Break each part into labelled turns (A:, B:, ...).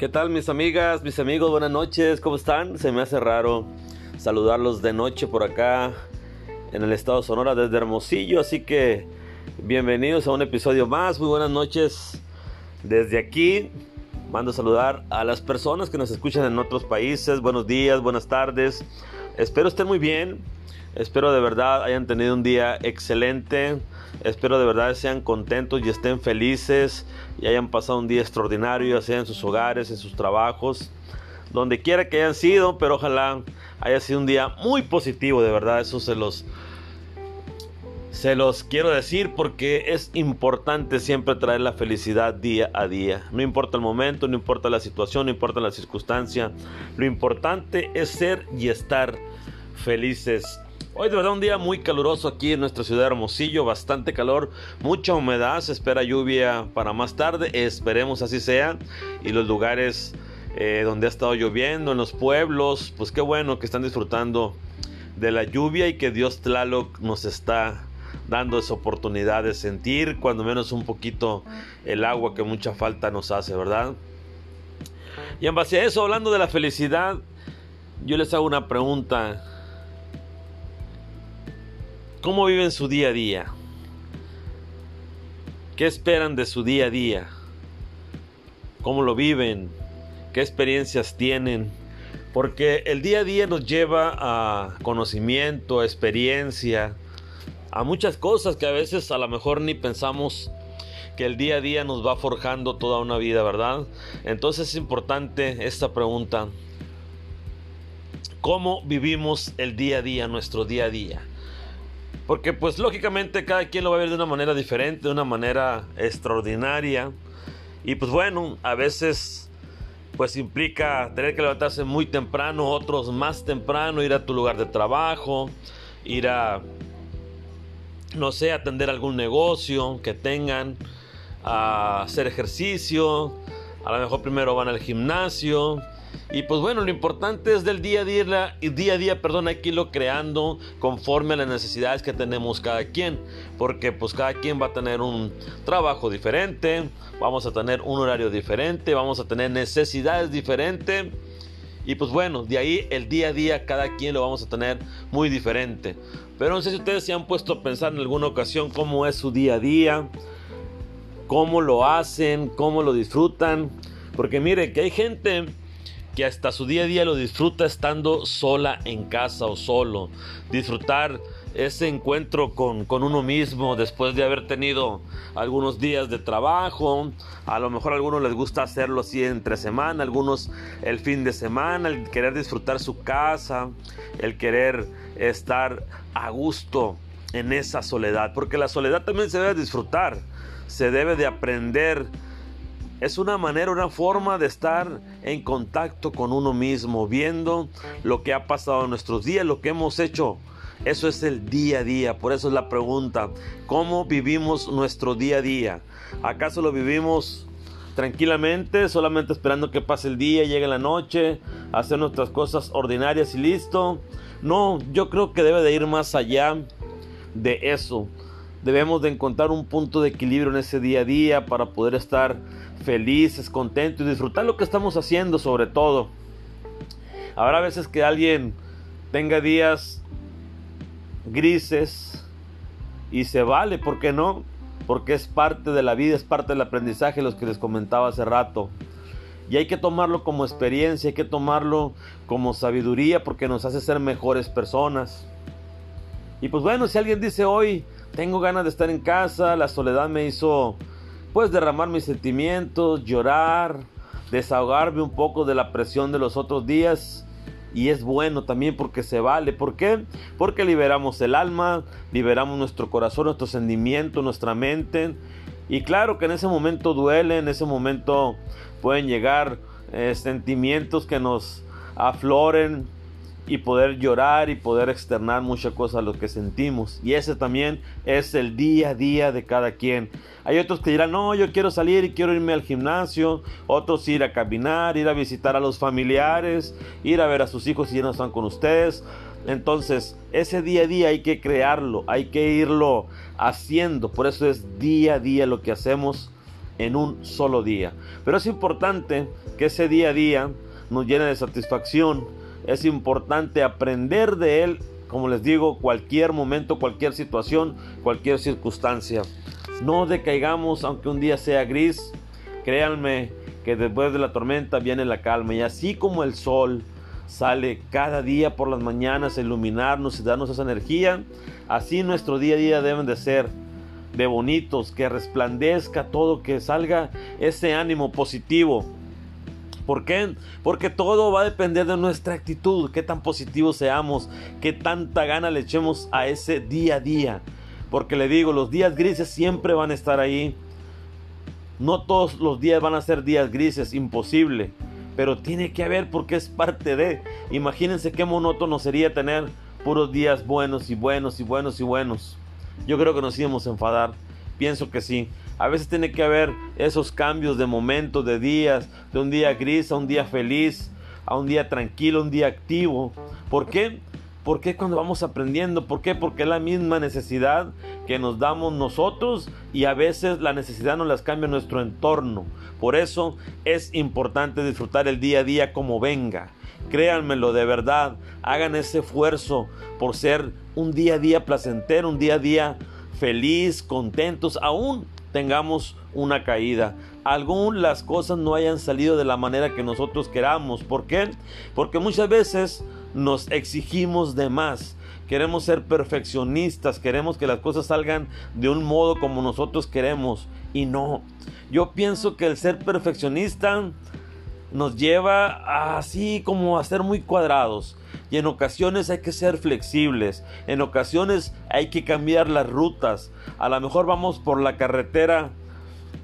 A: ¿Qué tal mis amigas, mis amigos? Buenas noches, ¿cómo están? Se me hace raro saludarlos de noche por acá en el estado Sonora desde Hermosillo, así que bienvenidos a un episodio más. Muy buenas noches desde aquí. Mando a saludar a las personas que nos escuchan en otros países. Buenos días, buenas tardes. Espero estén muy bien. Espero de verdad hayan tenido un día excelente. Espero de verdad sean contentos y estén felices y hayan pasado un día extraordinario, ya sea en sus hogares, en sus trabajos, donde quiera que hayan sido, pero ojalá haya sido un día muy positivo, de verdad, eso se los se los quiero decir porque es importante siempre traer la felicidad día a día. No importa el momento, no importa la situación, no importa la circunstancia. Lo importante es ser y estar felices. Hoy de verdad un día muy caluroso aquí en nuestra ciudad de Hermosillo, bastante calor, mucha humedad, se espera lluvia para más tarde, esperemos así sea. Y los lugares eh, donde ha estado lloviendo, en los pueblos, pues qué bueno que están disfrutando de la lluvia y que Dios Tlaloc nos está dando esa oportunidad de sentir cuando menos un poquito el agua que mucha falta nos hace, ¿verdad? Y en base a eso, hablando de la felicidad, yo les hago una pregunta. ¿Cómo viven su día a día? ¿Qué esperan de su día a día? ¿Cómo lo viven? ¿Qué experiencias tienen? Porque el día a día nos lleva a conocimiento, a experiencia, a muchas cosas que a veces a lo mejor ni pensamos que el día a día nos va forjando toda una vida, ¿verdad? Entonces es importante esta pregunta. ¿Cómo vivimos el día a día, nuestro día a día? Porque pues lógicamente cada quien lo va a ver de una manera diferente, de una manera extraordinaria. Y pues bueno, a veces pues implica tener que levantarse muy temprano, otros más temprano, ir a tu lugar de trabajo, ir a no sé, atender algún negocio que tengan, a hacer ejercicio, a lo mejor primero van al gimnasio. Y pues bueno, lo importante es del día a día, día a día, perdón, hay que irlo creando conforme a las necesidades que tenemos cada quien. Porque pues cada quien va a tener un trabajo diferente, vamos a tener un horario diferente, vamos a tener necesidades diferentes. Y pues bueno, de ahí el día a día cada quien lo vamos a tener muy diferente. Pero no sé si ustedes se han puesto a pensar en alguna ocasión cómo es su día a día, cómo lo hacen, cómo lo disfrutan. Porque mire que hay gente que hasta su día a día lo disfruta estando sola en casa o solo. Disfrutar ese encuentro con, uno mismo después de haber tenido algunos días de trabajo. A lo mejor a algunos les gusta hacerlo así entre semana, algunos el fin de semana, el querer disfrutar su casa, el querer estar a gusto en esa soledad, porque la soledad también se debe disfrutar, se debe de aprender. Es una manera, una forma de estar en contacto con uno mismo, viendo lo que ha pasado en nuestros días, lo que hemos hecho. Eso es el día a día, por eso es la pregunta, ¿cómo vivimos nuestro día a día? ¿Acaso lo vivimos tranquilamente, solamente esperando que pase el día, llegue la noche, hacer nuestras cosas ordinarias y listo? No, yo creo que debe de ir más allá de eso. Debemos de encontrar un punto de equilibrio en ese día a día para poder estar felices, contentos y disfrutar lo que estamos haciendo sobre todo. Habrá veces que alguien tenga días grises y se vale, ¿por qué no? Porque es parte de la vida, es parte del aprendizaje, los que les comentaba hace rato. Y hay que tomarlo como experiencia, hay que tomarlo como sabiduría porque nos hace ser mejores personas. Y pues bueno, si alguien dice hoy, tengo ganas de estar en casa, la soledad me hizo pues derramar mis sentimientos, llorar, desahogarme un poco de la presión de los otros días. Y es bueno también porque se vale. ¿Por qué? Porque liberamos el alma, liberamos nuestro corazón, nuestro sentimiento, nuestra mente. Y claro que en ese momento duele, en ese momento pueden llegar eh, sentimientos que nos afloren y poder llorar y poder externar muchas cosas lo que sentimos. Y ese también es el día a día de cada quien. Hay otros que dirán, no, yo quiero salir y quiero irme al gimnasio. Otros ir a caminar, ir a visitar a los familiares, ir a ver a sus hijos si ya no están con ustedes. Entonces, ese día a día hay que crearlo, hay que irlo haciendo. Por eso es día a día lo que hacemos en un solo día. Pero es importante que ese día a día nos llene de satisfacción. Es importante aprender de él, como les digo, cualquier momento, cualquier situación, cualquier circunstancia. No decaigamos aunque un día sea gris. Créanme que después de la tormenta viene la calma. Y así como el sol sale cada día por las mañanas a iluminarnos y darnos esa energía, así nuestro día a día deben de ser de bonitos, que resplandezca todo, que salga ese ánimo positivo. ¿Por qué? Porque todo va a depender de nuestra actitud, qué tan positivos seamos, qué tanta gana le echemos a ese día a día. Porque le digo, los días grises siempre van a estar ahí. No todos los días van a ser días grises, imposible. Pero tiene que haber porque es parte de. Imagínense qué monótono sería tener puros días buenos y buenos y buenos y buenos. Yo creo que nos íbamos a enfadar. Pienso que sí. A veces tiene que haber esos cambios de momentos, de días, de un día gris a un día feliz, a un día tranquilo, un día activo. ¿Por qué? ¿Por qué cuando vamos aprendiendo? ¿Por qué? Porque es la misma necesidad que nos damos nosotros y a veces la necesidad nos las cambia nuestro entorno. Por eso es importante disfrutar el día a día como venga. Créanmelo de verdad, hagan ese esfuerzo por ser un día a día placentero, un día a día feliz, contentos, aún tengamos una caída. Aún las cosas no hayan salido de la manera que nosotros queramos. ¿Por qué? Porque muchas veces nos exigimos de más. Queremos ser perfeccionistas, queremos que las cosas salgan de un modo como nosotros queremos. Y no, yo pienso que el ser perfeccionista nos lleva así como a ser muy cuadrados. Y en ocasiones hay que ser flexibles. En ocasiones hay que cambiar las rutas. A lo mejor vamos por la carretera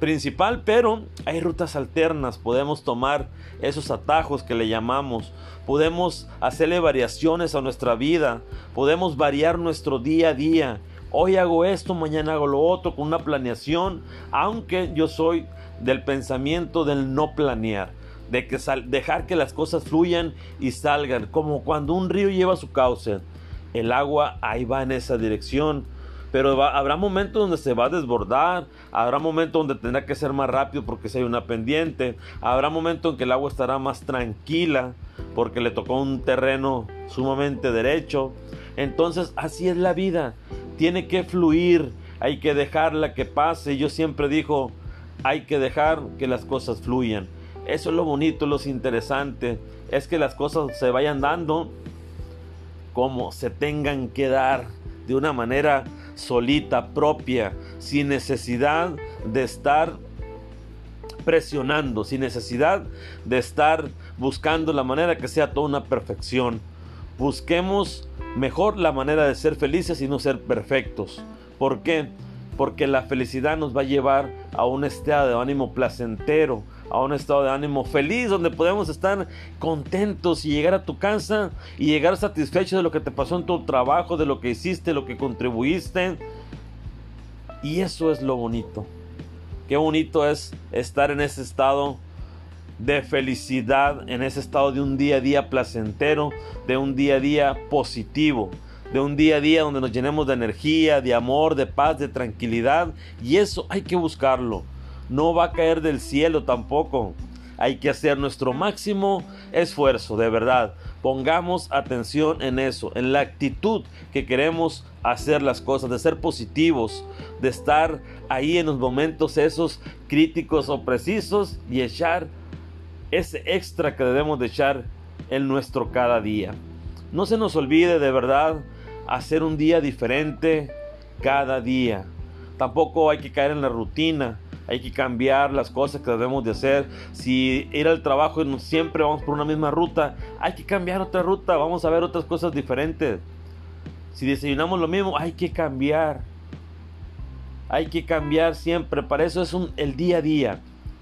A: principal, pero hay rutas alternas. Podemos tomar esos atajos que le llamamos. Podemos hacerle variaciones a nuestra vida. Podemos variar nuestro día a día. Hoy hago esto, mañana hago lo otro con una planeación, aunque yo soy del pensamiento del no planear de que dejar que las cosas fluyan y salgan, como cuando un río lleva su cauce. El agua ahí va en esa dirección, pero habrá momentos donde se va a desbordar, habrá momentos donde tendrá que ser más rápido porque si hay una pendiente, habrá momentos en que el agua estará más tranquila porque le tocó un terreno sumamente derecho. Entonces así es la vida, tiene que fluir, hay que dejarla que pase. Yo siempre digo, hay que dejar que las cosas fluyan. Eso es lo bonito, lo interesante, es que las cosas se vayan dando como se tengan que dar, de una manera solita, propia, sin necesidad de estar presionando, sin necesidad de estar buscando la manera que sea toda una perfección. Busquemos mejor la manera de ser felices y no ser perfectos. ¿Por qué? Porque la felicidad nos va a llevar a un estado de ánimo placentero, a un estado de ánimo feliz, donde podemos estar contentos y llegar a tu casa y llegar satisfecho de lo que te pasó en tu trabajo, de lo que hiciste, lo que contribuiste. Y eso es lo bonito. Qué bonito es estar en ese estado de felicidad, en ese estado de un día a día placentero, de un día a día positivo, de un día a día donde nos llenemos de energía, de amor, de paz, de tranquilidad. Y eso hay que buscarlo no va a caer del cielo tampoco. Hay que hacer nuestro máximo esfuerzo, de verdad. Pongamos atención en eso, en la actitud que queremos hacer las cosas, de ser positivos, de estar ahí en los momentos esos críticos o precisos y echar ese extra que debemos de echar en nuestro cada día. No se nos olvide de verdad hacer un día diferente cada día. Tampoco hay que caer en la rutina hay que cambiar las cosas que debemos de hacer. Si ir al trabajo y siempre vamos por una misma ruta, hay que cambiar otra ruta, vamos a ver otras cosas diferentes. Si desayunamos lo mismo, hay que cambiar. Hay que cambiar siempre. Para eso es un, el día a día.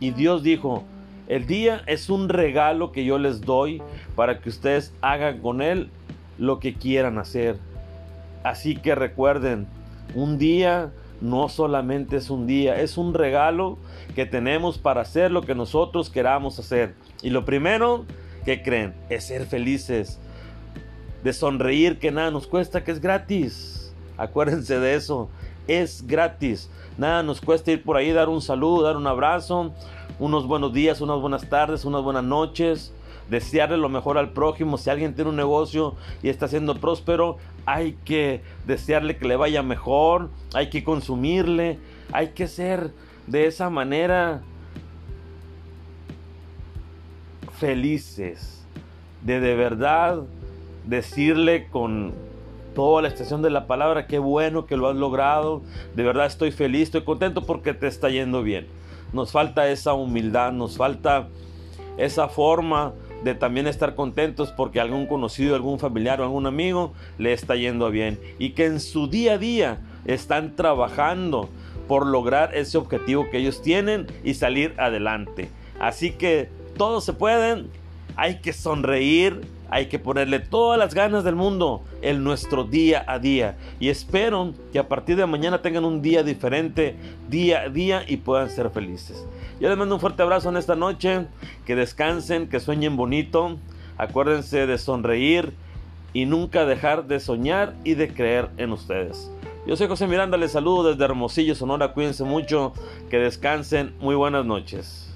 A: Y Dios dijo, el día es un regalo que yo les doy para que ustedes hagan con él lo que quieran hacer. Así que recuerden, un día no solamente es un día, es un regalo que tenemos para hacer lo que nosotros queramos hacer. Y lo primero que creen es ser felices, de sonreír que nada nos cuesta, que es gratis. Acuérdense de eso. Es gratis. Nada nos cuesta ir por ahí, dar un saludo, dar un abrazo, unos buenos días, unas buenas tardes, unas buenas noches. Desearle lo mejor al prójimo. Si alguien tiene un negocio y está siendo próspero, hay que desearle que le vaya mejor. Hay que consumirle. Hay que ser de esa manera felices. De de verdad decirle con toda la extensión de la palabra, qué bueno que lo has logrado, de verdad estoy feliz, estoy contento porque te está yendo bien. Nos falta esa humildad, nos falta esa forma de también estar contentos porque algún conocido, algún familiar o algún amigo le está yendo bien y que en su día a día están trabajando por lograr ese objetivo que ellos tienen y salir adelante. Así que todos se pueden, hay que sonreír, hay que ponerle todas las ganas del mundo en nuestro día a día. Y espero que a partir de mañana tengan un día diferente, día a día, y puedan ser felices. Yo les mando un fuerte abrazo en esta noche. Que descansen, que sueñen bonito. Acuérdense de sonreír y nunca dejar de soñar y de creer en ustedes. Yo soy José Miranda, les saludo desde Hermosillo, Sonora. Cuídense mucho, que descansen. Muy buenas noches.